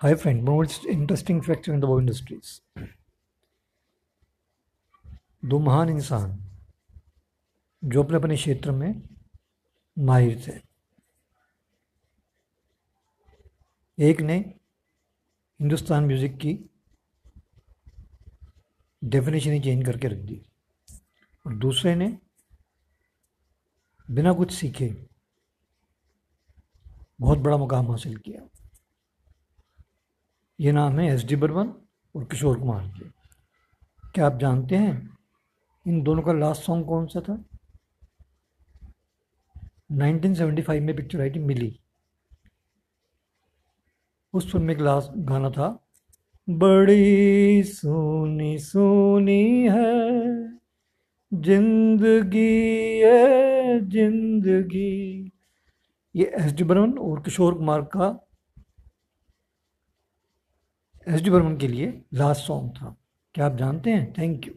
Hi friend, most interesting facts in the Bow Industries. दो महान इंसान जो अपने अपने क्षेत्र में माहिर थे। एक ने हिंदुस्तान म्यूज़िक की डेफिनेशन ही चेंज करके रख दी। और दूसरे ने बिना कुछ सीखे बहुत बड़ा मुकाम हासिल किया। ये नाम है एस डी बर्मन और किशोर कुमार के क्या आप जानते हैं इन दोनों का लास्ट सॉन्ग कौन सा था? 1975 में पिक्चर आई थी मिली। उस फ़िल्म में एक लास्ट गाना था, बड़ी सोनी सोनी है, ज़िंदगी है, ज़िंदगी। ये एस डी बर्मन और किशोर कुमार का एस डी बर्मन के लिए लास्ट सॉन्ग था। क्या आप जानते हैं? Thank you